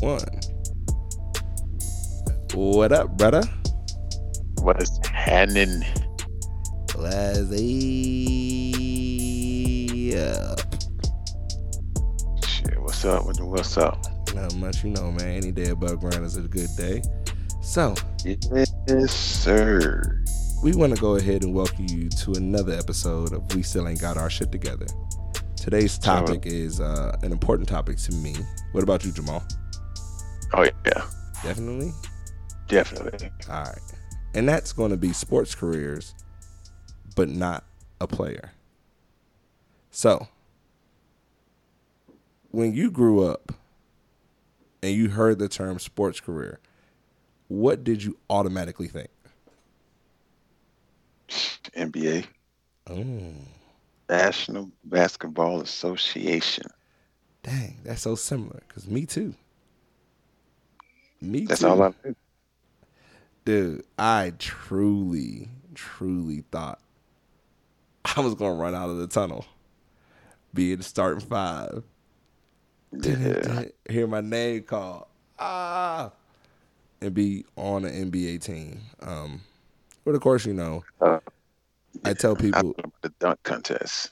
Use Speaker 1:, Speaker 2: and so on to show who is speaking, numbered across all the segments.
Speaker 1: one. What up, brother?
Speaker 2: What is happening?
Speaker 1: Let's up.
Speaker 2: Shit, what's up? What- What's up?
Speaker 1: Not much, you know, man. Any day above ground is a good day. So,
Speaker 2: Yes, sir.
Speaker 1: we want to go ahead and welcome you to another episode of We Still Ain't Got Our Shit Together. Today's topic is uh, an important topic to me. What about you, Jamal?
Speaker 2: Oh yeah,
Speaker 1: Definitely?
Speaker 2: definitely.
Speaker 1: All right. And that's going to be sports careers, but not a player. So, when you grew up and you heard the term sports career, what did you automatically think?
Speaker 2: NBA,
Speaker 1: Oh, mm.
Speaker 2: National Basketball Association.
Speaker 1: dang, that's so similar. Cause me too. Me
Speaker 2: That's
Speaker 1: too.
Speaker 2: all I do.
Speaker 1: dude, I truly, truly thought I was gonna run out of the tunnel, be in the starting five,
Speaker 2: Yeah.
Speaker 1: hear my name called, ah, and be on an NBA team. Um, but of course, you know,
Speaker 2: Uh,
Speaker 1: I tell people,
Speaker 2: about the dunk contest.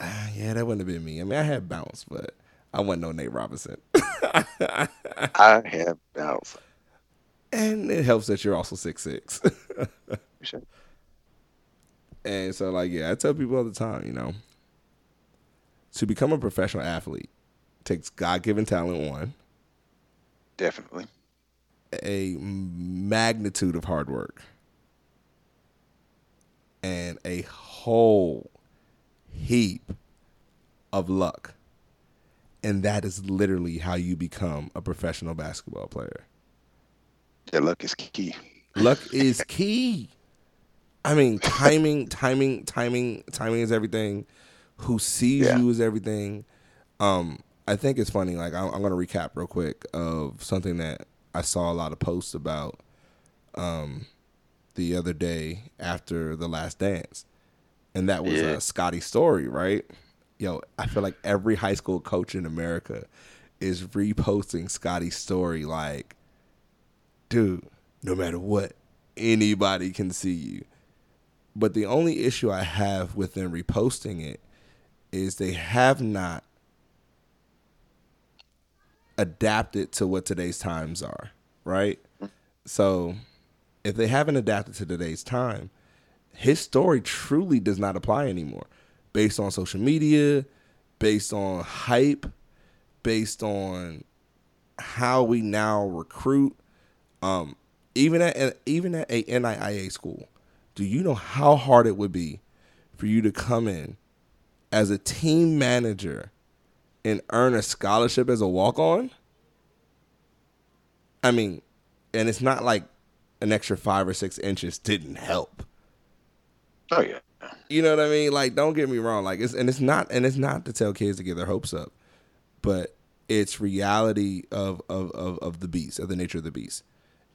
Speaker 1: ah, yeah, that wouldn't have been me. I mean, I had bounce, but I wasn't no Nate Robinson.
Speaker 2: I have bounce.
Speaker 1: and it helps that you're also six six.
Speaker 2: Sure.
Speaker 1: And so, like, yeah, I tell people all the time, you know, to become a professional athlete takes God given talent, one,
Speaker 2: Definitely.
Speaker 1: a magnitude of hard work, and a whole heap of luck. And that is literally how you become a professional basketball player.
Speaker 2: That luck is key.
Speaker 1: Luck is key. I mean, timing, timing, timing, timing is everything. Who sees
Speaker 2: Yeah.
Speaker 1: you is everything. Um, I think it's funny. Like I'm, I'm going to recap real quick of something that I saw a lot of posts about um, the other day after the Last Dance, and that was
Speaker 2: Yeah.
Speaker 1: uh, Scottie's story, right? Yo, I feel like every high school coach in America is reposting Scottie's story, like, dude, no matter what, anybody can see you. But the only issue I have with them reposting it is they have not adapted to what today's times are, right? So if they haven't adapted to today's time, his story truly does not apply anymore. Based on social media, based on hype, based on how we now recruit, um, even at even at a NAIA school, do you know how hard it would be for you to come in as a team manager and earn a scholarship as a walk on? I mean, and it's not like an extra five or six inches didn't help.
Speaker 2: Oh yeah.
Speaker 1: You know what I mean? Like, don't get me wrong. Like, it's and it's not and it's not to tell kids to get their hopes up, but it's reality of of of, of the beast, of the nature of the beast.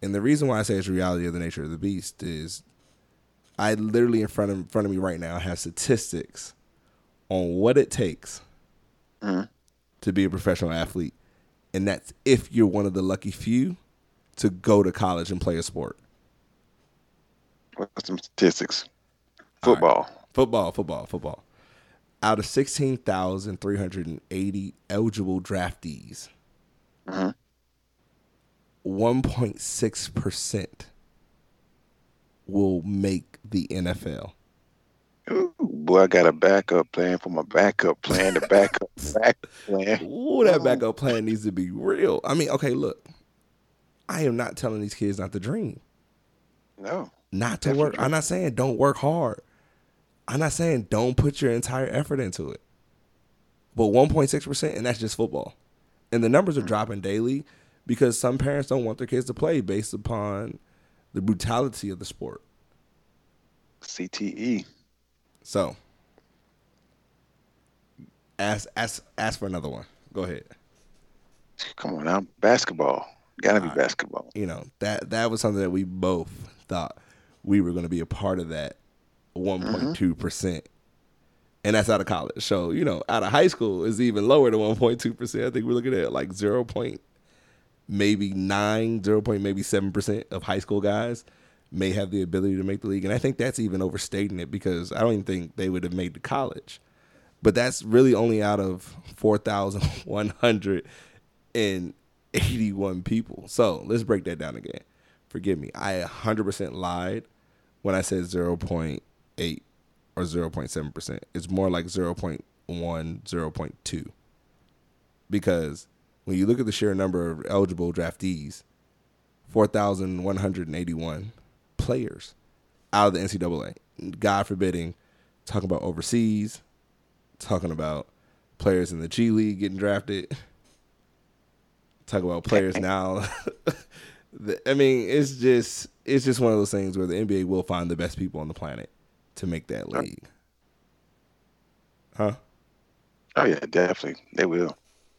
Speaker 1: And the reason why I say it's reality of the nature of the beast is, I literally in front of in front of me right now have statistics on what it takes
Speaker 2: Mhm.
Speaker 1: to be a professional athlete, and that's if you're one of the lucky few to go to college and play a sport.
Speaker 2: What's some statistics?
Speaker 1: All right.
Speaker 2: Football.
Speaker 1: Football, football, football. Out of 16,380 eligible draftees,
Speaker 2: Mhm.
Speaker 1: 1.6% will make the NFL.
Speaker 2: Ooh, boy, I got a backup plan for my backup plan. The backup backup plan.
Speaker 1: Ooh, that backup plan needs to be real. I mean, okay, look. I am not telling these kids not to dream,
Speaker 2: No.
Speaker 1: not to work. I'm not saying don't work hard. I'm not saying don't put your entire effort into it. But 1.6%, and that's just football. And the numbers are mm. dropping daily because some parents don't want their kids to play based upon the brutality of the sport.
Speaker 2: CTE.
Speaker 1: So, ask ask ask for another one. Go ahead.
Speaker 2: Come on now. Basketball. Gotta be
Speaker 1: right.
Speaker 2: basketball.
Speaker 1: You know that that was something that we both thought we were going to be a part of that 1.2 percent, mm-hmm. and that's out of college. So you know, out of high school is even lower than 1.2 percent. I think we're looking at like 0.8 maybe nine, zero point maybe seven percent of high school guys may have the ability to make the league, and I think that's even overstating it because I don't even think they would have made the college. But that's really only out of four thousand one hundred and eighty-one people. So let's break that down again. Forgive me, I hundred percent lied when I said zero point eight or zero point seven percent. It's more like 0.1, 0.2. because when you look at the sheer number of eligible draftees, four thousand one hundred and eighty-one players out of the NCAA. God forbidding, talking about overseas, talking about players in the G League getting drafted, talking about players now. I mean, it's just it's just one of those things where the NBA will find the best people on the planet to make that league. Huh?
Speaker 2: Oh yeah, definitely they will.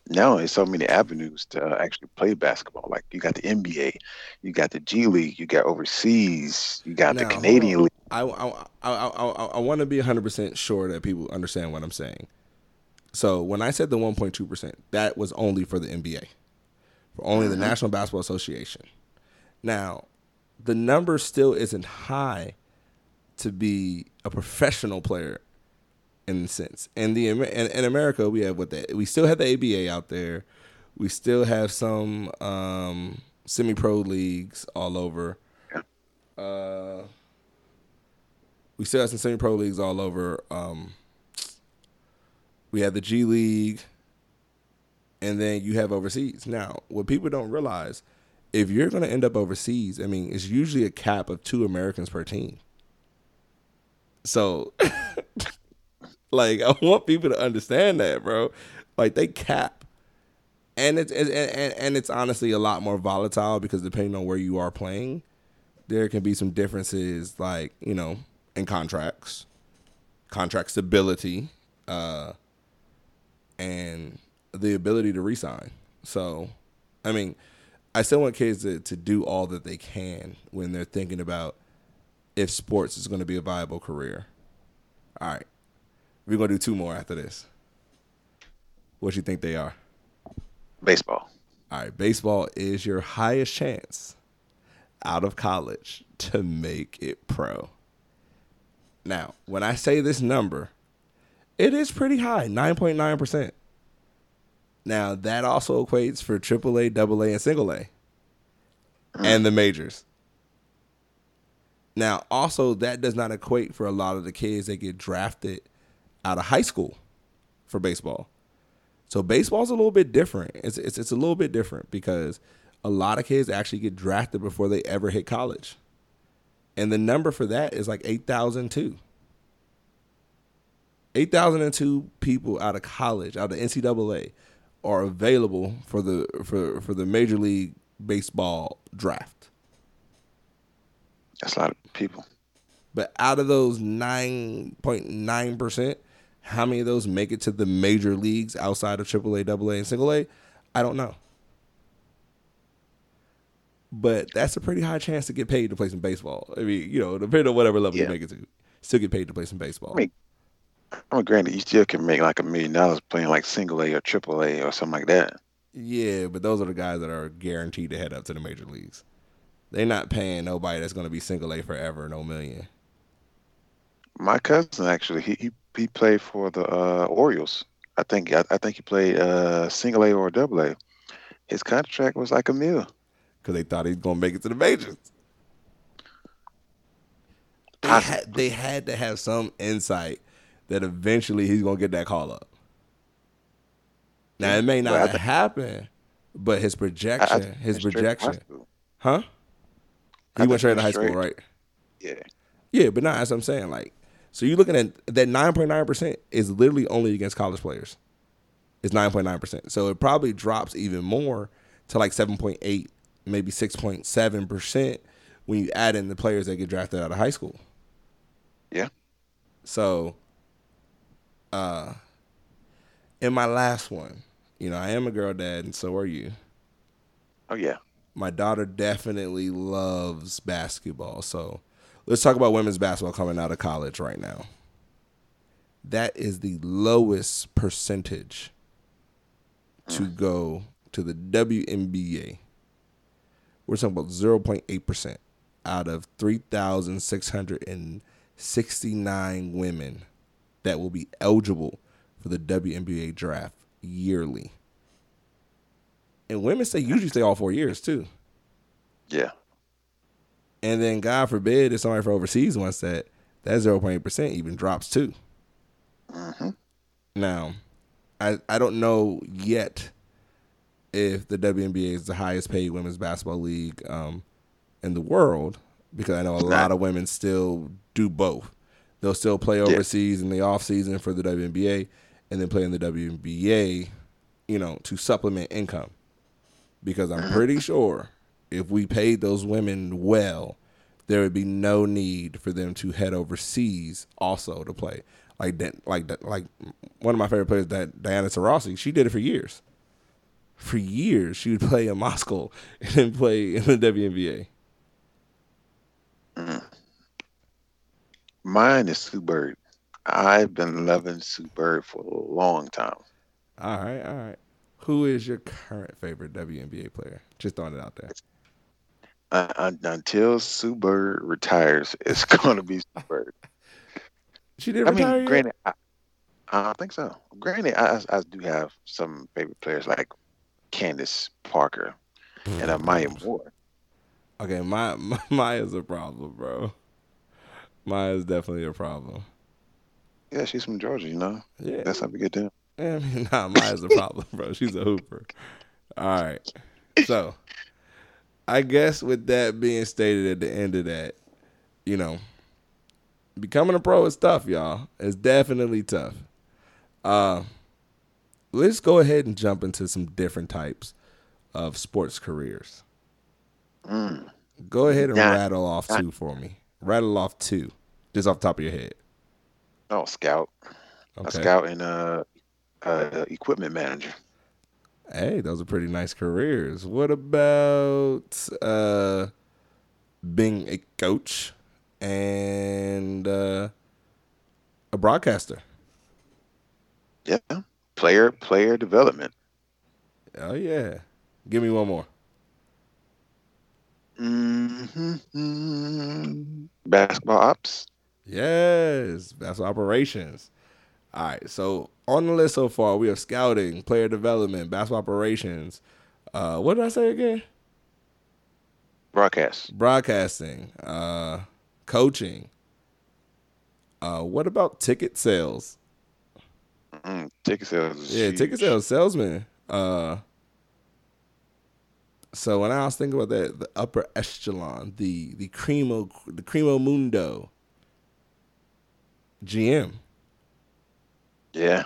Speaker 2: Now there's so many avenues to uh, actually play basketball. Like you got the NBA, you got the G League, you got overseas, you got
Speaker 1: Now,
Speaker 2: the Canadian League.
Speaker 1: I I I I, I, I want to be 100% sure that people understand what I'm saying. So, when I said the 1.2%, that was only for the NBA. For only the National Basketball Association. Now, the number still isn't high to be a professional player in a sense. And the in, in America, we have what the we still have the ABA out there. We still have some um, semi-pro leagues all over. Uh, we still have some semi-pro leagues all over. Um, we have the G League, and then you have overseas. Now, what people don't realize, if you're going to end up overseas, I mean, it's usually a cap of two Americans per team. So, like, I want people to understand that, bro. Like, they cap, and it's and, and, and it's honestly a lot more volatile because depending on where you are playing, there can be some differences, like you know, in contracts, contract stability, uh, and the ability to resign. So, I mean, I still want kids to, to do all that they can when they're thinking about if sports is going to be a viable career. All right, we're gonna do two more after this. What you think they are?
Speaker 2: Baseball.
Speaker 1: All right, baseball is your highest chance out of college to make it pro. Now, when I say this number, it is pretty high, 9.9%. Now, that also equates for AAA, AA, and single A and the majors. Now, also, that does not equate for a lot of the kids that get drafted out of high school for baseball. So baseball's a little bit different. It's, it's it's a little bit different because a lot of kids actually get drafted before they ever hit college, and the number for that is like eight thousand two. Eight thousand and two people out of college, out of the NCAA, are available for the for for the Major League Baseball draft.
Speaker 2: That's a lot of people.
Speaker 1: But out of those nine point nine percent, how many of those make it to the major leagues outside of AAA, AA, and single A? I don't know. But that's a pretty high chance to get paid to play some baseball. I mean, you know, depending on whatever level you
Speaker 2: Yeah.
Speaker 1: make it to, still get paid to play some baseball.
Speaker 2: I mean, I mean, granted, you still can make like a million dollars playing like single A or triple A or something like that.
Speaker 1: Yeah, but those are the guys that are guaranteed to head up to the major leagues. They're not paying nobody that's going to be single A forever, no million.
Speaker 2: My cousin actually, he he, he played for the uh, Orioles. I think I, I think he played uh, single A or double A. His contract was like a mil.
Speaker 1: because they thought he was gonna make it to the majors. They had, they had to have some insight that eventually he's gonna get that call up. Now it may not
Speaker 2: Well, I
Speaker 1: happen, but his
Speaker 2: I- I
Speaker 1: projection, his
Speaker 2: he went straight to high
Speaker 1: projection, huh? He went straight to high school, right?
Speaker 2: Yeah.
Speaker 1: Yeah, but not as I'm saying. Like, so you're looking at that 9.9 percent is literally only against college players. It's 9.9 percent, so it probably drops even more to like 7.8, maybe 6.7 percent when you add in the players that get drafted out of high school.
Speaker 2: Yeah.
Speaker 1: So, uh, in my last one, you know, I am a girl dad, and so are you.
Speaker 2: Oh yeah.
Speaker 1: My daughter definitely loves basketball. So let's talk about women's basketball coming out of college right now. That is the lowest percentage to mm. go to the WNBA We're talking about 0.8% out of 3,669 women that will be eligible for the WNBA draft yearly. And women stay usually stay all four years too.
Speaker 2: Yeah.
Speaker 1: And then God forbid if somebody from overseas wants that, that 0.8% even drops too.
Speaker 2: hmm
Speaker 1: Now, I I don't know yet if the WNBA is the highest paid women's basketball league um, in the world because I know a lot of women still do both. They'll still play overseas in the off season for the WNBA and then play in the WNBA, you know, to supplement income. Because I'm uh-huh. pretty sure if we paid those women well, there would be no need for them to head overseas also to play. Like that, like that, like one of my favorite players, that Diana Taurasi, she did it for years. For years, she would play in Moscow and then play in the WNBA.
Speaker 2: Uh, mine is Sue Bird. I've been loving Sue Bird for a long time.
Speaker 1: All right, all right. Who is your current favorite WNBA player? Just throwing it out there.
Speaker 2: Uh, until Sue Bird retires, it's going to be Sue Bird.
Speaker 1: She did
Speaker 2: I
Speaker 1: retire.
Speaker 2: mean, granted, I, I don't think so. Granted, I, I do have some favorite players like Candace Parker and uh, Maya Moore.
Speaker 1: Okay, my, my Maya's a problem, bro. Maya's definitely a problem.
Speaker 2: Yeah, she's from Georgia, you know.
Speaker 1: Yeah,
Speaker 2: That's how we get down.
Speaker 1: I mean, nah, Maya's a problem, bro. She's a hooper. All right, so I guess with that being stated at the end of that, you know, becoming a pro is tough, y'all. It's definitely tough. Uh, let's go ahead and jump into some different types of sports careers.
Speaker 2: Mm.
Speaker 1: Go ahead and
Speaker 2: Yeah.
Speaker 1: rattle off two for me. Rattle off two, just off the top of your head.
Speaker 2: Oh, scout, a scout and uh, uh, equipment manager.
Speaker 1: Hey, those are pretty nice careers. What about uh, being a coach and uh, a broadcaster?
Speaker 2: Yeah, player player development.
Speaker 1: Oh yeah. Give me one more.
Speaker 2: hmm Basketball ops.
Speaker 1: Yes, that's operations. All right. So on the list so far, we have scouting, player development, basketball operations. Uh, what did I say again?
Speaker 2: Broadcast.
Speaker 1: Broadcasting, uh, coaching. Uh, what about ticket sales?
Speaker 2: Mm, ticket sales. is
Speaker 1: Yeah,
Speaker 2: huge.
Speaker 1: ticket sales salesman. Uh, so when I was thinking about that, the upper echelon, the the cremo, the cremo mundo, GM,
Speaker 2: Yeah,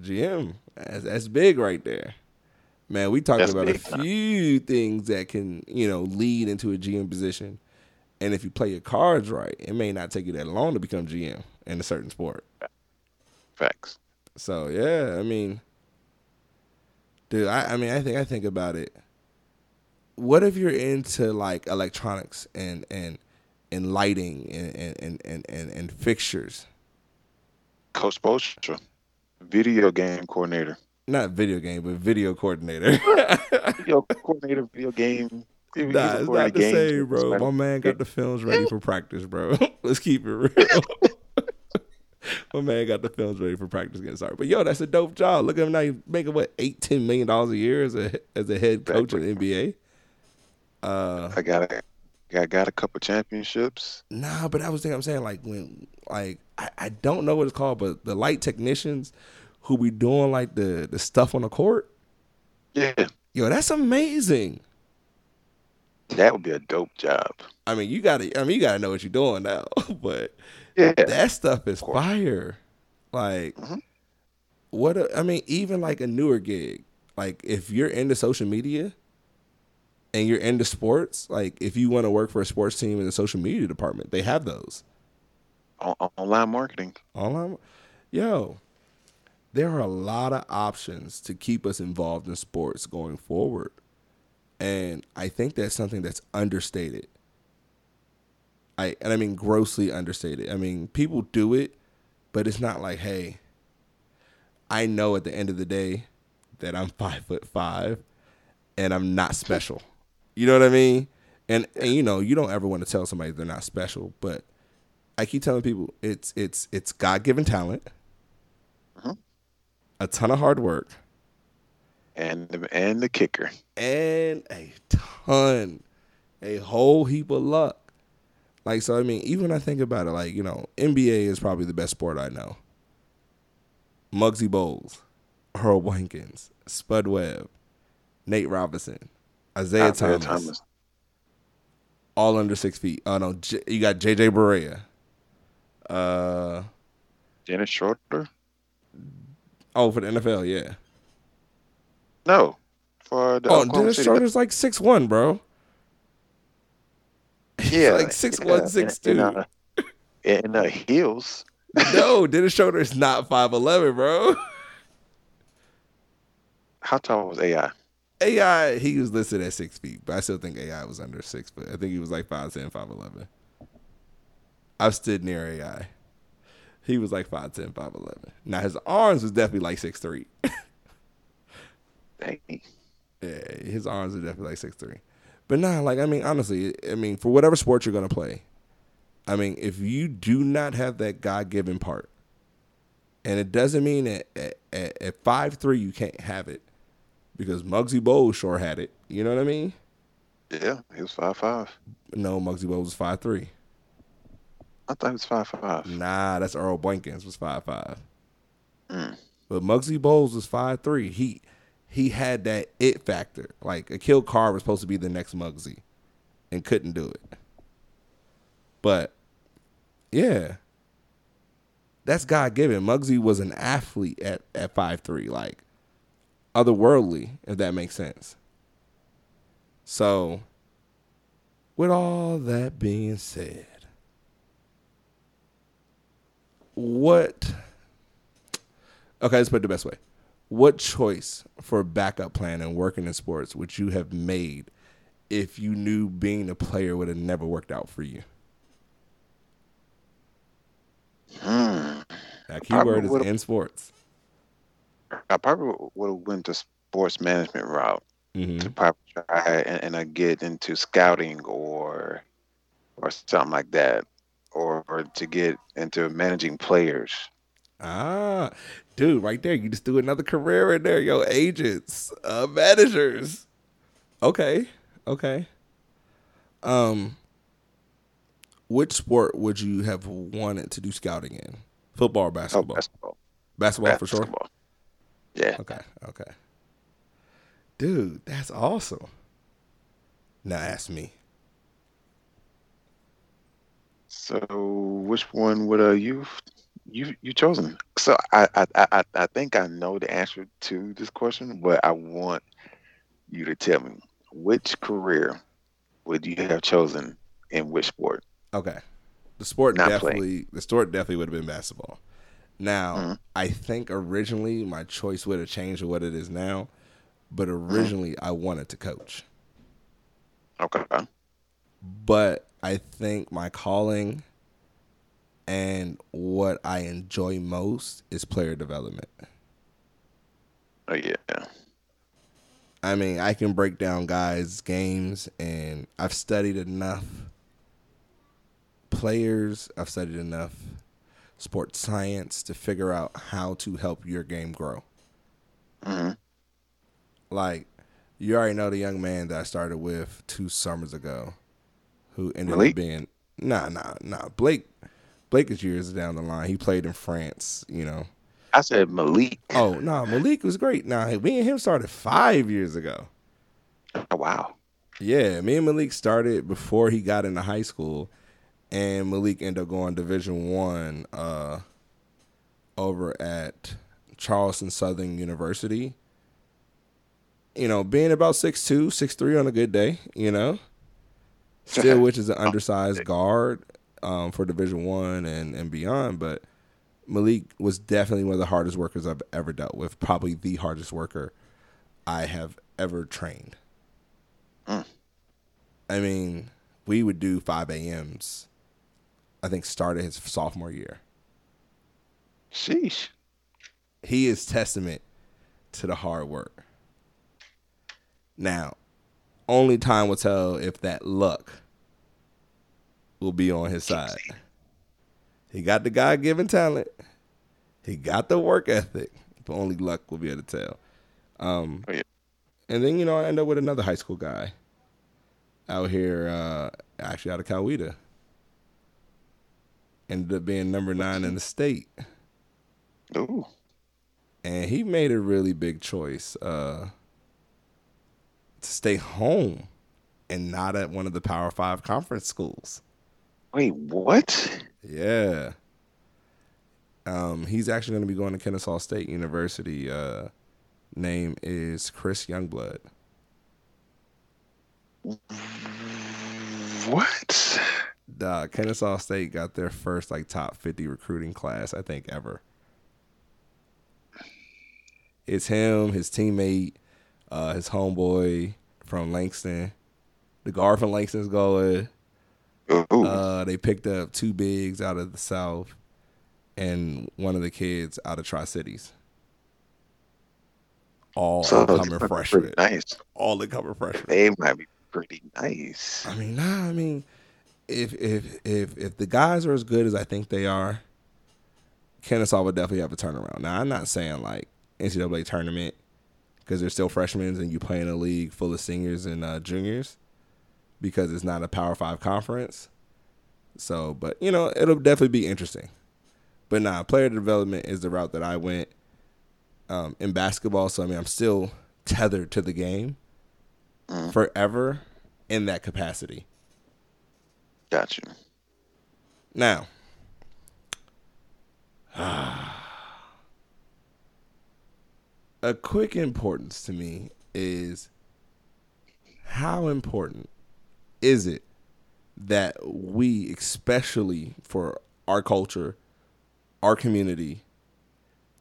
Speaker 1: GM, that's, that's big right there. Man, we talking
Speaker 2: That's
Speaker 1: about
Speaker 2: big,
Speaker 1: a
Speaker 2: huh?
Speaker 1: few things that can you know lead into a GM position, and if you play your cards right, it may not take you that long to become GM in a certain sport.
Speaker 2: facts.
Speaker 1: So yeah, I mean, dude, I, I mean, I think I think about it. What if you're into like electronics and and and lighting and and and and, and, and fixtures?
Speaker 2: Coach Spoelstra, video game coordinator.
Speaker 1: Not video game, but video coordinator.
Speaker 2: Video coordinator, video game. a
Speaker 1: nah, it's not the
Speaker 2: game
Speaker 1: same, bro. My man got the films ready for practice, bro. Let's keep it real. My man got the films ready for practice getting started. But yo, that's a dope job. Look at him now. He's making what eight, ten million dollars a year as a as a head coach in the NBA. Uh,
Speaker 2: I got a, I got a couple championships.
Speaker 1: nah, but that was the thing I'm saying. Like when, like I, I don't know what it's called, but the light technicians who be doing like the the stuff on the court.
Speaker 2: Yeah,
Speaker 1: Yo, that's amazing.
Speaker 2: that would be a dope job.
Speaker 1: I mean, you gotta. I mean, you gotta know what you're doing now. but
Speaker 2: Yeah,
Speaker 1: that stuff is fire. Like,
Speaker 2: Mhm.
Speaker 1: what? A, I mean, even like a newer gig. Like, if you're into social media and you're into sports, like if you want to work for a sports team in the social media department, they have those
Speaker 2: on, on- online marketing.
Speaker 1: online. Yo, there are a lot of options to keep us involved in sports going forward, and I think that's something that's understated. I and I mean grossly understated. I mean, people do it, but it's not like, hey, I know at the end of the day that I'm five foot five and I'm not special. You know what I mean? And and you know, you don't ever want to tell somebody they're not special, but I keep telling people it's it's it's God given talent,
Speaker 2: Mhm.
Speaker 1: a ton of hard work,
Speaker 2: And the, and the kicker.
Speaker 1: and a ton, a whole heap of luck. Like so, I mean, even when I think about it, like you know, NBA is probably the best sport I know. Muggsy Bogues, Earl Boykins, Spud Webb, Nate Robinson, Isaiah
Speaker 2: Isaiah
Speaker 1: Thomas, all under six feet. Oh no, J- you got JJ Barea. Uh
Speaker 2: Dennis Schroeder?
Speaker 1: oh, for the NFL, yeah.
Speaker 2: No. For the
Speaker 1: Oh,
Speaker 2: Oklahoma
Speaker 1: Dennis
Speaker 2: City-
Speaker 1: Schroeder's like six one, bro.
Speaker 2: Yeah.
Speaker 1: like 6'1", 6'2".
Speaker 2: In, uh, in uh, heels.
Speaker 1: no, Dennis Schroeder is not five eleven, bro.
Speaker 2: How tall was AI?
Speaker 1: AI, he was listed at six feet, but I still think AI was under six foot. I think he was like 5'10", 5'11". I've stood near AI. He was like 5'10", 5'11". Now his arms was definitely like six three.
Speaker 2: Dang.
Speaker 1: Yeah, his arms are definitely like six three. But nah, like I mean, honestly, I mean, for whatever sport you're gonna play, I mean, if you do not have that God given part, and it doesn't mean at, at five three you can't have it, because Muggsy Bogues sure had it. You know what I mean?
Speaker 2: Yeah, he was five five.
Speaker 1: No, Muggsy Bogues was five three.
Speaker 2: I thought he was five five.
Speaker 1: Nah, that's Earl Boykins was five five.
Speaker 2: Mm.
Speaker 1: But Muggsy Bogues was five three. He he had that it factor. Like Aquille Carr was supposed to be the next Muggsy, and couldn't do it. But yeah, that's God given. Muggsy was an athlete at at five three, like otherworldly, if that makes sense. So, with all that being said, what? Okay, let's put it the best way. What choice for a backup plan and working in sports would you have made if you knew being a player would have never worked out for you?
Speaker 2: Hmm.
Speaker 1: That keyword is in sports.
Speaker 2: I probably would have went the sports management route
Speaker 1: hmm
Speaker 2: to probably try and, and I get into scouting or or something like that, or, or to get into managing players.
Speaker 1: Ah, dude, right there. You just do another career in there. Yo, agents, uh, managers. Okay, okay. Um, which sport would you have wanted to do scouting in? Football or
Speaker 2: Oh,
Speaker 1: basketball?
Speaker 2: basketball.
Speaker 1: basketball for sure.
Speaker 2: Yeah.
Speaker 1: Okay, okay. Dude, that's awesome. Now ask me.
Speaker 2: So which one would uh you you you chosen? So I I I I- think I know the answer to this question, but I want you to tell me which career would you have chosen in which sport?
Speaker 1: Okay. The sport
Speaker 2: Not
Speaker 1: definitely the sport definitely would have been basketball. Now,
Speaker 2: Mhm.
Speaker 1: I think originally my choice would have changed to what it is now, but
Speaker 2: Mm-hmm.
Speaker 1: originally I wanted to coach.
Speaker 2: Okay.
Speaker 1: But I think my calling and what I enjoy most is player development.
Speaker 2: Oh yeah.
Speaker 1: I mean, I can break down guys' games, and I've studied enough players, I've studied enough sports science to figure out how to help your game grow.
Speaker 2: hmm
Speaker 1: Like, you already know the young man that I started with two summers ago, who ended
Speaker 2: Malik?
Speaker 1: up being nah, nah, nah. Blake, Blake is years down the line. He played in France, you know.
Speaker 2: I said Malik.
Speaker 1: Oh no, Malik was great. Now me and him started five years ago.
Speaker 2: Oh, wow.
Speaker 1: Yeah, me and Malik started before he got into high school, and Malik ended up going Division One uh, over at Charleston Southern University. You know, being about six two, six three on a good day, you know, still which is an undersized guard um, for Division One and and beyond, but Malik was definitely one of the hardest workers I've ever dealt with. Probably the hardest worker I have ever trained.
Speaker 2: Mm.
Speaker 1: I mean, we would do 5 a.m.s, I think, started his sophomore year.
Speaker 2: Sheesh.
Speaker 1: He is testament to the hard work. Now, only time will tell if that luck will be on his side. He got the God given talent. He got the work ethic, but only luck will be able to tell. Um,
Speaker 2: Oh, yeah.
Speaker 1: And then, you know, I end up with another high school guy out here, uh, actually out of Coweta. Ended up being number nine in the state.
Speaker 2: Ooh.
Speaker 1: And he made a really big choice uh, to stay home and not at one of the Power Five conference schools.
Speaker 2: Wait, what?
Speaker 1: Yeah. Um, he's actually going to be going to Kennesaw State University. Uh, name is Chris Youngblood.
Speaker 2: What?
Speaker 1: Uh, Kennesaw State got their first like top 50 recruiting class, I think, ever. It's him, his teammate, uh, his homeboy from Langston. The guard from Langston's going. Uh, they picked up two bigs out of the South and one of the kids out of Tri Cities. All
Speaker 2: so
Speaker 1: incoming
Speaker 2: it's
Speaker 1: freshmen.
Speaker 2: nice.
Speaker 1: All incoming freshmen.
Speaker 2: They might be pretty nice.
Speaker 1: I mean, nah. I mean, if if if if the guys are as good as I think they are, Kennesaw would definitely have a turnaround. Now, I'm not saying like NCAA tournament because they're still freshmen and you play in a league full of seniors and uh, juniors because it's not a Power Five conference. So, but you know, it'll definitely be interesting. But nah, player development is the route that I went um, in basketball. So I mean, I'm still tethered to the game
Speaker 2: Mm.
Speaker 1: forever in that capacity.
Speaker 2: Got you.
Speaker 1: Now, a quick importance to me is how important is it that we, especially for our culture, our community,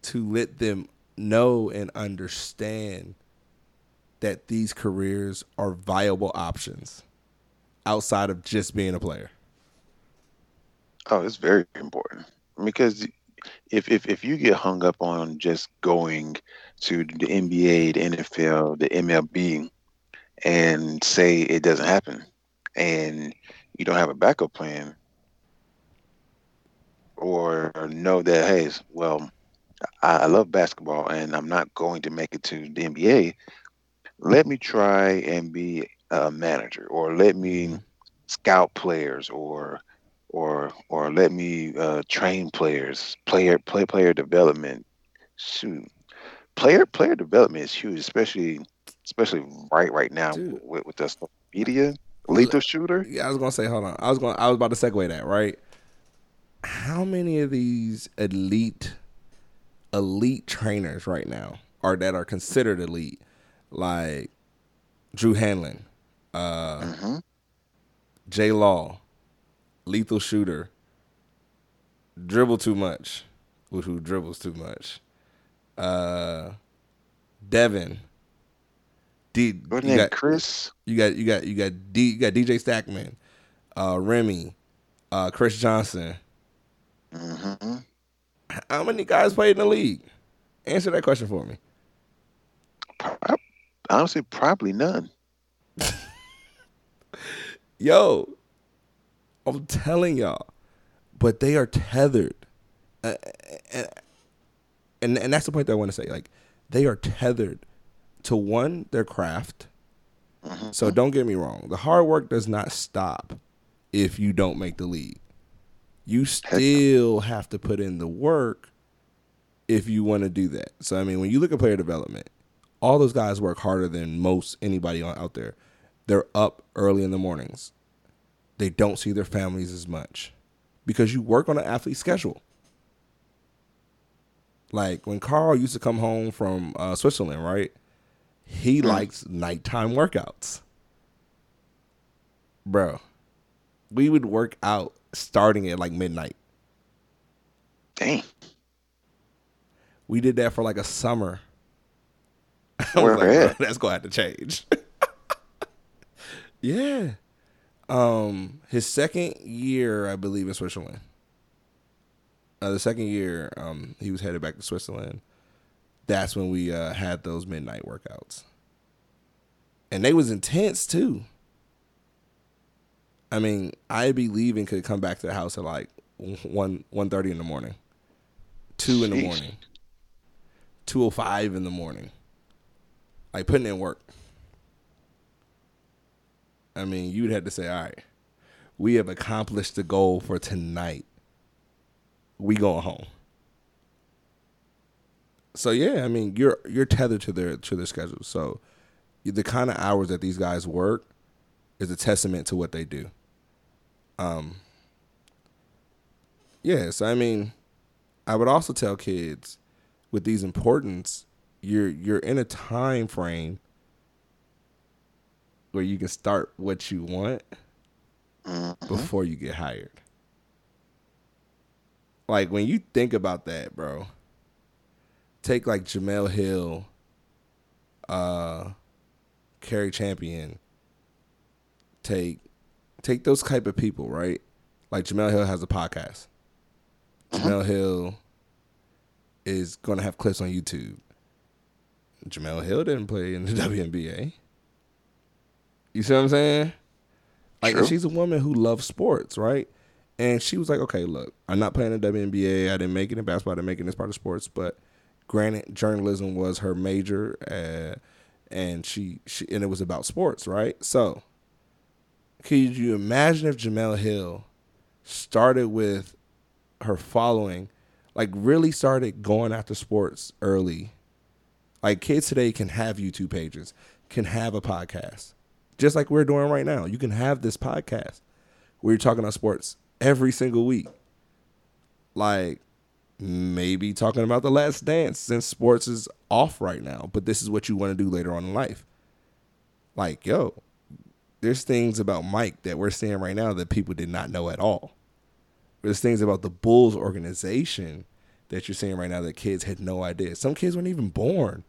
Speaker 1: to let them know and understand that these careers are viable options outside of just being a player.
Speaker 2: Oh, it's very important because if if if you get hung up on just going to the NBA, the NFL, the MLB, and say it doesn't happen, and you don't have a backup plan, or know that hey, well, I, love basketball and I'm not going to make it to the NBA. Let me try and be a manager, or let me scout players, or or or let me uh, train players, player play player development. Shoot, player player development is huge, especially especially right right now
Speaker 1: Dude.
Speaker 2: with, with the social media. Lethal shooter.
Speaker 1: Yeah, I was gonna say, hold on. I was gonna I was about to segue that. Right. How many of these elite, elite trainers right now are that are considered elite, like Drew Hanlon, uh,
Speaker 2: hmm
Speaker 1: J Law, lethal shooter, dribble too much, who who dribbles too much, uh, Devin. D,
Speaker 2: What
Speaker 1: you
Speaker 2: name?
Speaker 1: got-
Speaker 2: Chris.
Speaker 1: You got you got you got D you got DJ Stackman, uh, Remy, uh, Chris Johnson.
Speaker 2: hmm
Speaker 1: How many guys played in the league? Answer that question for me.
Speaker 2: Honestly, probably none.
Speaker 1: Yo, I'm telling y'all, but they are tethered, uh, and and that's the point that I want to say. Like they are tethered to one their craft.
Speaker 2: Mhm.
Speaker 1: So don't get me wrong. The hard work does not stop if you don't make the league. You still have to put in the work if you want to do that. So I mean, when you look at player development, all those guys work harder than most anybody on, out there. They're up early in the mornings. They don't see their families as much because you work on an athlete schedule. Like when Carl used to come home from uh, Switzerland, right? He
Speaker 2: Mm.
Speaker 1: likes nighttime workouts. Bro, we would work out starting at like midnight.
Speaker 2: Dang.
Speaker 1: We did that for like a summer.
Speaker 2: Where
Speaker 1: like,
Speaker 2: at?
Speaker 1: that's gonna have to change. yeah. Um, his second year, I believe, in Switzerland. Uh, the second year, um, he was headed back to Switzerland. That's when we uh, had those midnight workouts. and they was intense too. I mean, I'd be leaving, could come back to the house at like one one thirty in the morning, two in the morning, two o five in the morning, like putting in work. I mean, you'd have to say, all right, we have accomplished the goal for tonight. We going home. So yeah, I mean, you're you're tethered to their to their schedule. So the kind of hours that these guys work is a testament to what they do. Um. Yes, I mean, I would also tell kids with these importance, you're you're in a time frame where you can start what you want
Speaker 2: Mhm.
Speaker 1: before you get hired. Like when you think about that, bro. Take like Jemele Hill, uh, Cari Champion. Take, take those type of people, right? Like Jemele Hill has a podcast. Jemele Hill is gonna have clips on YouTube. Jemele Hill didn't play in the WNBA. You see what I'm saying? Like
Speaker 2: True.
Speaker 1: she's a woman who loves sports, right? And she was like, okay, look, I'm not playing in the WNBA. I didn't make it in basketball. I didn't make it in this part of sports. But granted, journalism was her major, uh, and she, she and it was about sports, right? So, could you imagine if Jemele Hill started with her following, like really started going after sports early? Like kids today can have YouTube pages, can have a podcast, just like we're doing right now. You can have this podcast where you're talking about sports every single week. Like maybe talking about the last dance since sports is off right now, but this is what you want to do later on in life. Like, yo, there's things about Mike that we're seeing right now that people did not know at all. There's things about the Bulls organization that you're seeing right now that kids had no idea. Some kids weren't even born.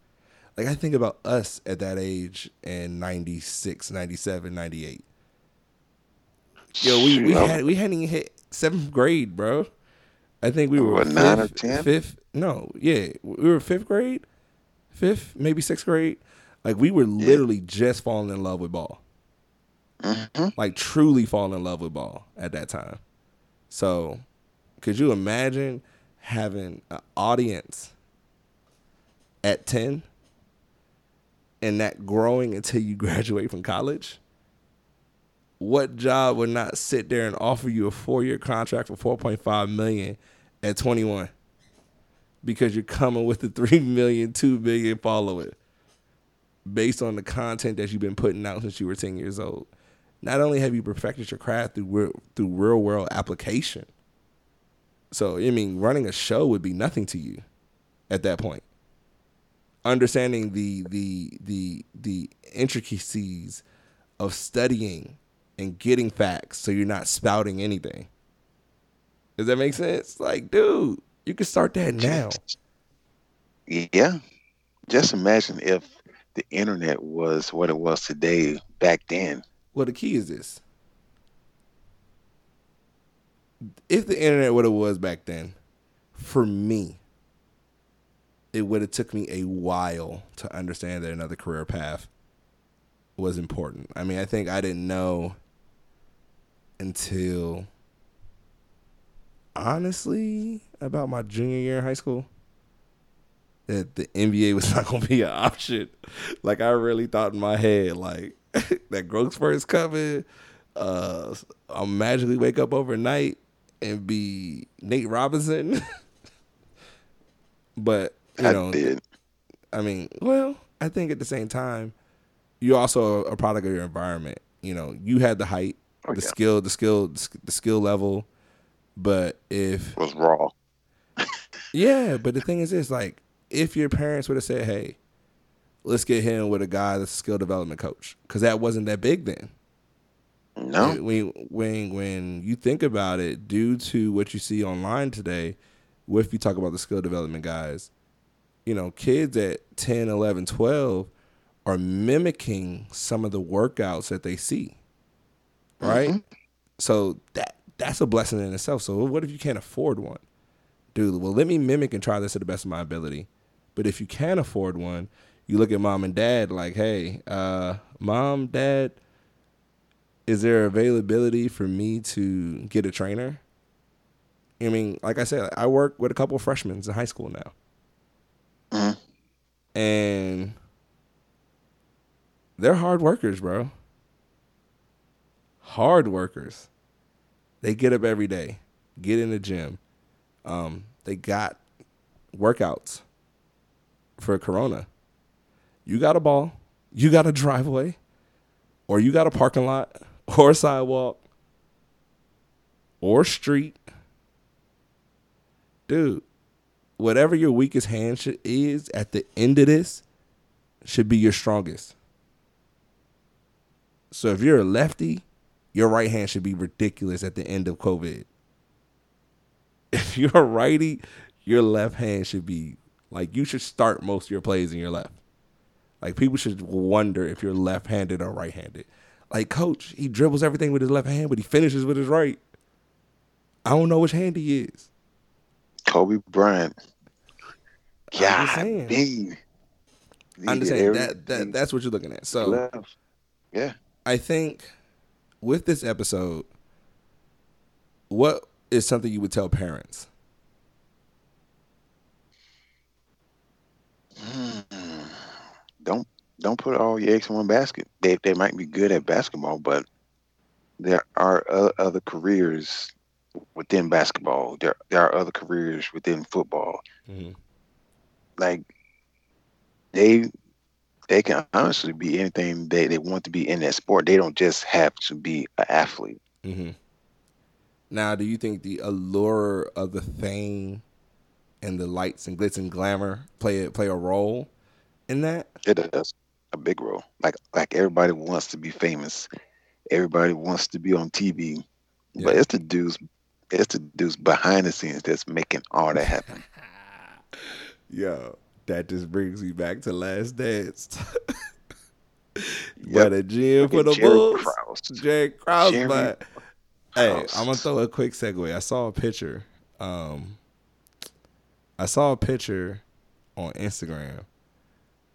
Speaker 1: Like I think about us at that age in 96, 97, 98. Yo, we, we had we hadn't even hit seventh grade, bro. I think we were
Speaker 2: What, nine or
Speaker 1: fifth-
Speaker 2: 10?
Speaker 1: Fifth? No, yeah, we were fifth grade, fifth, maybe sixth grade. Like we were literally just falling in love with ball,
Speaker 2: Mhm.
Speaker 1: like truly falling in love with ball at that time. So, could you imagine having an audience at ten, and that growing until you graduate from college? what job would not sit there and offer you a four year contract for four point five million at twenty one? Because you're coming with the three million, two million follower based on the content that you've been putting out since you were ten years old. Not only have you perfected your craft through real, through real world application, so I mean, running a show would be nothing to you at that point. Understanding the the the the intricacies of studying and getting facts so you're not spouting anything. Does that make sense? Like, dude, you can start that now.
Speaker 2: Yeah. Just imagine if the internet was what it was today back then.
Speaker 1: Well, the key is this. If the internet what it was back then, for me, it would have took me a while to understand that another career path was important. I mean, I think I didn't know until honestly about my junior year in high school that the NBA was not going to be an option. Like I really thought in my head, like that growth spurt's coming. Uh, I'll magically wake up overnight and be Nate Robinson. but you
Speaker 2: I
Speaker 1: know,
Speaker 2: did.
Speaker 1: I mean, well, I think at the same time, you're also a product of your environment. You know, you had the height,
Speaker 2: Oh,
Speaker 1: the
Speaker 2: yeah.
Speaker 1: skill, the skill, the skill level. But if
Speaker 2: was raw.
Speaker 1: yeah, but the thing is, this like if your parents would have said, "Hey, let's get him with a guy that's a skill development coach," because that wasn't that big then.
Speaker 2: No.
Speaker 1: When when when you think about it, due to what you see online today, if you talk about the skill development guys, you know, kids at 10, 11, 12 are mimicking some of the workouts that they see. Right?
Speaker 2: Mhm.
Speaker 1: So that that's a blessing in itself. So what if you can't afford one? Dude, well let me mimic and try this to the best of my ability. But if you can afford one, you look at mom and dad like, hey, uh, mom, dad, is there availability for me to get a trainer? I mean, like I said, I work with a couple of freshmen in high school now.
Speaker 2: Mhm.
Speaker 1: And they're hard workers, bro. Hard workers. They get up every day, get in the gym. Um, they got workouts for Corona. You got a ball, you got a driveway, or you got a parking lot, or a sidewalk, or street. Dude, whatever your weakest hand is at the end of this should be your strongest. So if you're a lefty, your right hand should be ridiculous at the end of COVID. If you're a righty, your left hand should be like you should start most of your plays in your left. Like people should wonder if you're left-handed or right-handed. Like coach, he dribbles everything with his left hand, but he finishes with his right. I don't know which hand he is.
Speaker 2: Kobe Bryant. God,
Speaker 1: saying.
Speaker 2: dang.
Speaker 1: I understand that, that that's what you're looking at. So
Speaker 2: left. Yeah.
Speaker 1: I think with this episode, what is something you would tell parents?
Speaker 2: Mm. Don't don't put all your eggs in one basket. They they might be good at basketball, but there are other careers within basketball. There there are other careers within football.
Speaker 1: Mhm.
Speaker 2: Like they they can honestly be anything they, they want to be in that sport. They don't just have to be an athlete.
Speaker 1: hmm Now, do you think the allure of the fame and the lights and glitz and glamour play play a role in that?
Speaker 2: It does a big role. Like like everybody wants to be famous. Everybody wants to be on TV. But it's the dudes it's the dudes behind the scenes that's making all that happen.
Speaker 1: Yo, that just brings me back to Last Dance.
Speaker 2: Yep.
Speaker 1: But a GM for the
Speaker 2: at Jerry
Speaker 1: Bulls,
Speaker 2: Krause.
Speaker 1: Jared Krause.
Speaker 2: Jerry
Speaker 1: But hey, I'm gonna throw a quick segue. I saw a picture. Um, I saw a picture on Instagram.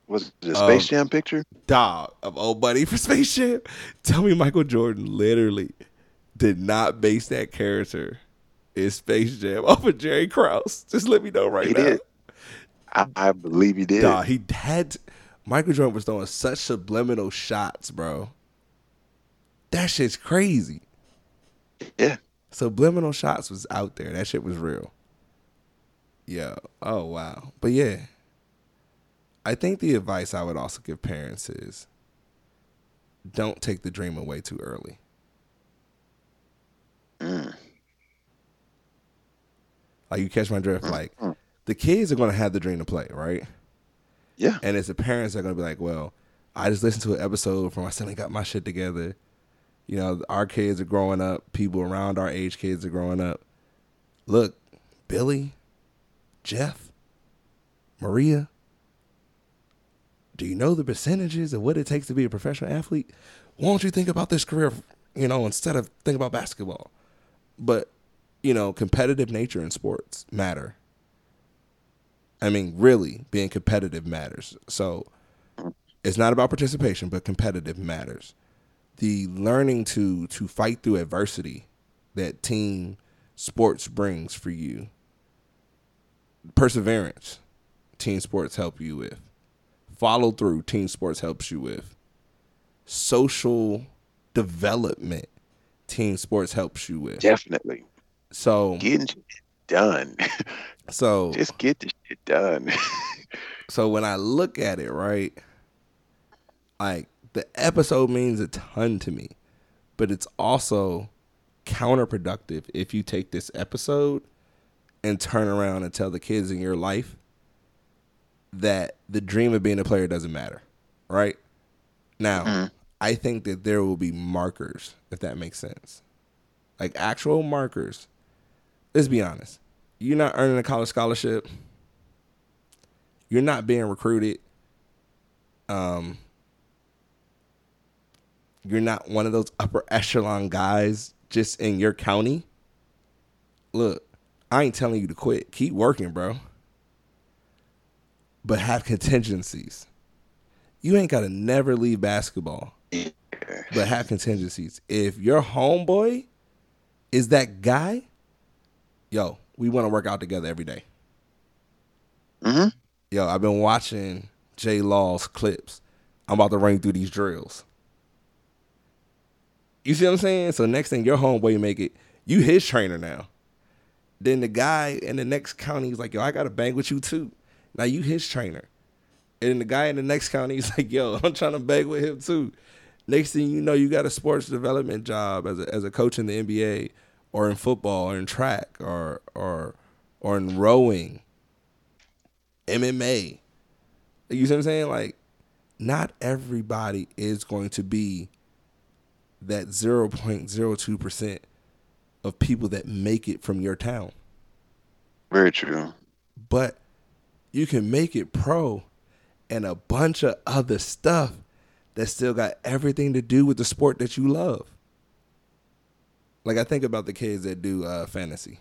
Speaker 2: Was it a Space Jam picture?
Speaker 1: Dog of old buddy for Space Jam. Tell me Michael Jordan literally did not base that character in Space Jam off of Jerry Krause. Just let me know right
Speaker 2: He
Speaker 1: now.
Speaker 2: did. I, I believe he did.
Speaker 1: Dog, he had Michael Jordan was throwing such subliminal shots, bro. That shit's crazy.
Speaker 2: Yeah.
Speaker 1: Subliminal shots was out there. That shit was real. Yeah. Oh wow. But yeah. I think the advice I would also give parents is don't take the dream away too early.
Speaker 2: Mm.
Speaker 1: Like you catch my drift. Like
Speaker 2: Mm.
Speaker 1: the kids are gonna have the dream to play, right?
Speaker 2: Yeah.
Speaker 1: And it's the parents that are gonna be like, well, I just listened to an episode from I son and got my shit together. You know, our kids are growing up. People around our age kids are growing up. Look, Billy, Jeff, Maria. Do you know the percentages of what it takes to be a professional athlete? Why don't you think about this career, you know, instead of think about basketball? But, you know, competitive nature in sports matter. I mean, really, being competitive matters. So it's not about participation, but competitive matters. The learning to to fight through adversity that team sports brings for you. Perseverance, team sports help you with. Follow through, team sports helps you with. Social development, team sports helps you with.
Speaker 2: Definitely.
Speaker 1: So
Speaker 2: Getting shit done.
Speaker 1: so
Speaker 2: Just get the shit done.
Speaker 1: So when I look at it, right, like the episode means a ton to me, but it's also counterproductive if you take this episode and turn around and tell the kids in your life that the dream of being a player doesn't matter, right? Now,
Speaker 2: Mhm.
Speaker 1: I think that there will be markers, if that makes sense. Like actual markers. Let's be honest. You're not earning a college scholarship you're not being recruited. Um, you're not one of those upper echelon guys just in your county. Look, I ain't telling you to quit. Keep working, bro. But have contingencies. you ain't gotta never leave basketball, but have contingencies. If your homeboy is that guy, yo, we want to work out together every day.
Speaker 2: hmm
Speaker 1: Yo, I've been watching J Law's clips. I'm about to run through these drills. You see what I'm saying? So next thing your homeboy make it, you his trainer now. Then the guy in the next county is like, yo, I gotta bang with you too. Now you his trainer. And then the guy in the next county is like, yo, I'm trying to bang with him too. Next thing you know, you got a sports development job as a as a coach in the NBA or in football or in track or or or in rowing. MMA. You see what I'm saying? Like, not everybody is going to be that 0.02% of people that make it from your town.
Speaker 2: Very true.
Speaker 1: But you can make it pro and a bunch of other stuff that still got everything to do with the sport that you love. Like I think about the kids that do uh, fantasy.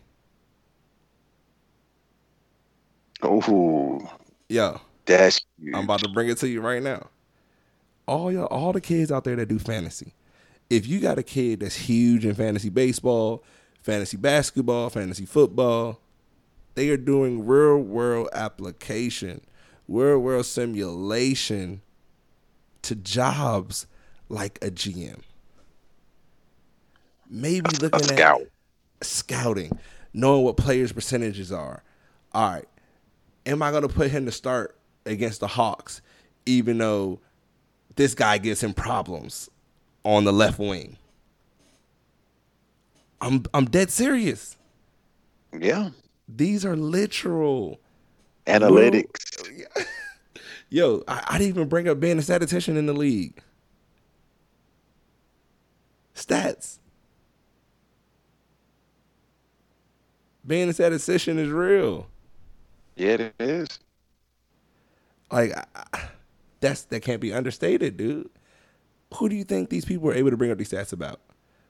Speaker 2: Oh,
Speaker 1: Yo,
Speaker 2: that's huge.
Speaker 1: I'm about to bring it to you right now. All y'all, all the kids out there that do fantasy. If you got a kid that's huge in fantasy baseball, fantasy basketball, fantasy football, they are doing real world application, real world simulation to jobs like a GM. Maybe
Speaker 2: a
Speaker 1: looking
Speaker 2: scout.
Speaker 1: at scouting, knowing what players' percentages are. All right, am I going to put him to start against the Hawks, even though this guy gives him problems on the left wing? I'm I'm dead serious.
Speaker 2: Yeah.
Speaker 1: These are literal.
Speaker 2: Analytics.
Speaker 1: Yo, I, I didn't even bring up being a statistician in the league. Stats. Being a statistician is real.
Speaker 2: Yeah, it is.
Speaker 1: Like I- that's that can't be understated, dude. Who do you think these people are able to bring up these stats about?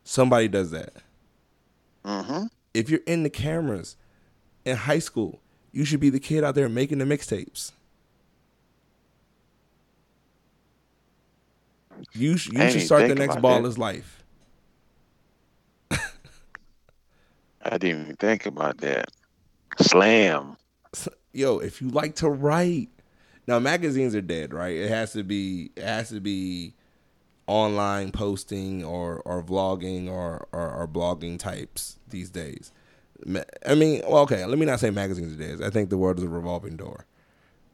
Speaker 1: Somebody does that.
Speaker 2: Mm-hmm.
Speaker 1: If you're in the cameras in high school, you should be the kid out there making the mixtapes. You sh- you should start the next
Speaker 2: ball that.
Speaker 1: Ballislife.
Speaker 2: I didn't even think about that. Slam.
Speaker 1: Yo, if you like to write, now magazines are dead, right? It has to be it has to be online posting or or vlogging or or, or blogging types these days. I mean, well, okay, let me not say magazines are dead. I think the world is a revolving door.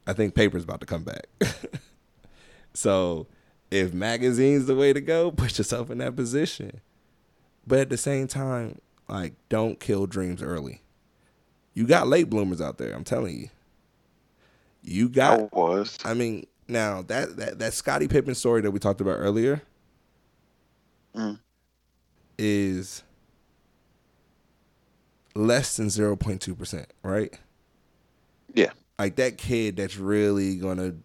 Speaker 1: I think paper's about to come back. so, if magazines the way to go, put yourself in that position. But at the same time, like don't kill dreams early. You got late bloomers out there, I'm telling you. You got
Speaker 2: I was.
Speaker 1: I mean, now that that that Scottie Pippen story that we talked about earlier
Speaker 2: Mm.
Speaker 1: is less than zero point two percent, right?
Speaker 2: Yeah.
Speaker 1: Like that kid that's really gonna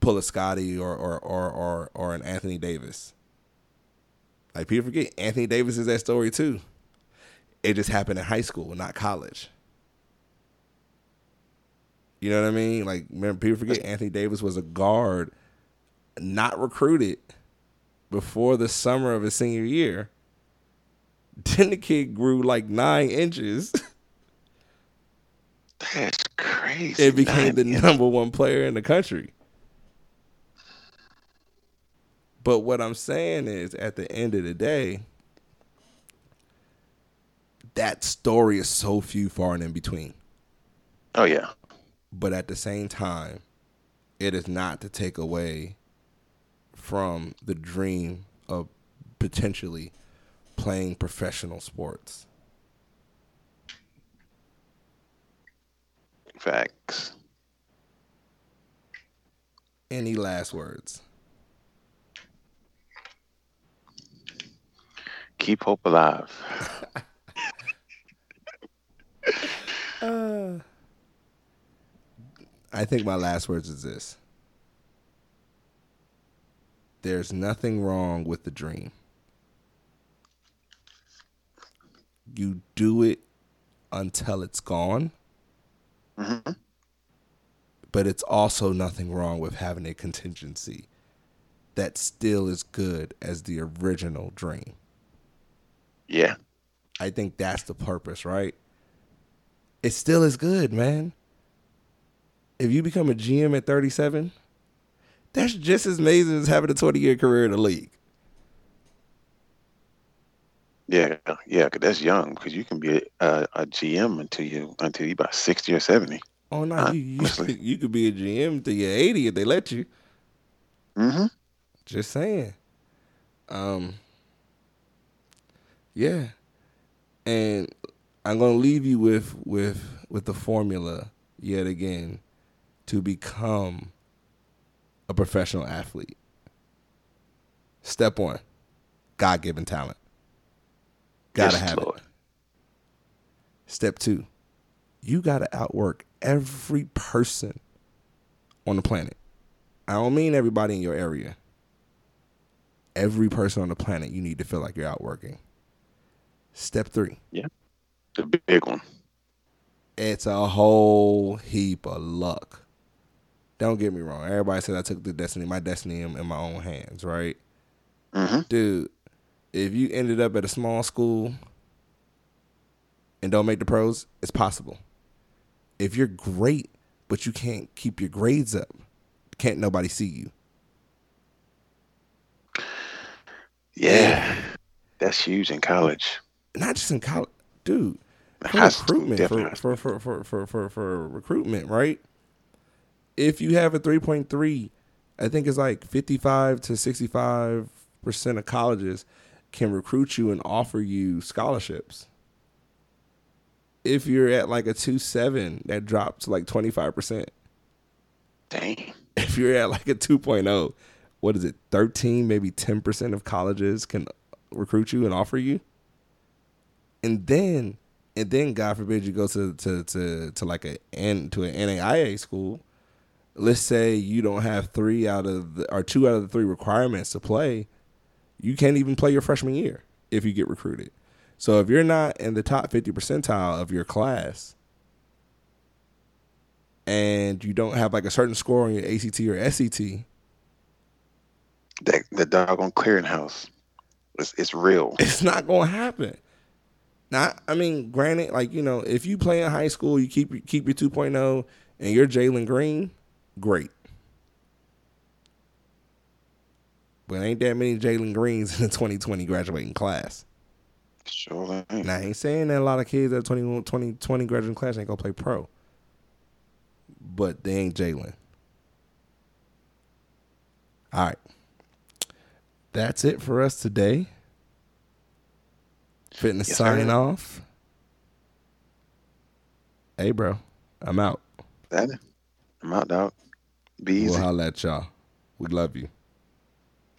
Speaker 1: pull a Scottie or or or or, or an Anthony Davis. Like people forget Anthony Davis is that story too. It just happened in high school, not college. You know what I mean? Like, remember, people forget Anthony Davis was a guard, not recruited before the summer of his senior year. Then the kid grew like nine inches
Speaker 2: That's crazy.
Speaker 1: It became the
Speaker 2: Nine-
Speaker 1: number one player in the country. But what I'm saying is, at the end of the day, that story is so few far and in between.
Speaker 2: Oh yeah.
Speaker 1: but at the same time, it is not to take away from the dream of potentially playing professional sports.
Speaker 2: Facts.
Speaker 1: Any last words?
Speaker 2: Keep hope alive.
Speaker 1: Uh, I think my last words is this. There's nothing wrong with the dream. You do it until it's gone,
Speaker 2: hmm
Speaker 1: but it's also nothing wrong with having a contingency that's still as good as the original dream.
Speaker 2: Yeah.
Speaker 1: I think that's the purpose, right? It's still as good, man. If you become a GM at 37, that's just as amazing as having a 20 year career in the league.
Speaker 2: Yeah, yeah, because that's young. Because you can be a, a GM until you until you about sixty or seventy.
Speaker 1: Oh no, you, you, you could be a GM till you're 80 if they let you.
Speaker 2: Mm-hmm.
Speaker 1: Just saying. Um. Yeah, and I'm gonna leave you with with with the formula yet again to become a professional athlete. Step one, God given talent. Gotta yes, have Lord. it. Step two, you gotta outwork every person on the planet. I don't mean everybody in your area. Every person on the planet, you need to feel like you're outworking. Step three.
Speaker 2: Yeah. The big one.
Speaker 1: It's a whole heap of luck. Don't get me wrong. Everybody said I took the destiny, my destiny in, in my own hands, right?
Speaker 2: Mm-hmm.
Speaker 1: Dude, if you ended up at a small school and don't make the pros, it's possible. If you're great, but you can't keep your grades up, can't nobody see you.
Speaker 2: Yeah, that's huge in college
Speaker 1: not just in college, dude. For recruitment, for, for, for, for, for, for recruitment, right? If you have a 3.3, I think it's like 55 to 65% of colleges can recruit you and offer you scholarships. If you're at like a 2.7, that drops to like 25%.
Speaker 2: Dang.
Speaker 1: If you're at like a 2.0, what is it, 13, maybe 10% of colleges can recruit you and offer you? and then and then God forbid you go to to to, to like a to an NAIA school. Let's say you don't have three out of the or two out of the three requirements to play. You can't even play your freshman year if you get recruited. So if you're not in the top fifty percentile of your class, and you don't have like a certain score on your ACT or SAT,
Speaker 2: that the doggone clearinghouse, it's, it's real.
Speaker 1: It's not gonna happen. Not, I mean, granted, like you know, if you play in high school, you keep keep your 2.0, and you're Jalen Green, great. But ain't that many Jalen Greens in the 2020 graduating class?
Speaker 2: Sure ain't.
Speaker 1: Now, I ain't saying that a lot of kids at 20, 20, 20 graduating class ain't gonna play pro. But they ain't Jalen. All right. That's it for us today. Fitness yes, signing off. Hey, bro, I'm out.
Speaker 2: I'm out, dog. Be easy.
Speaker 1: We'll holla at y'all. We love you.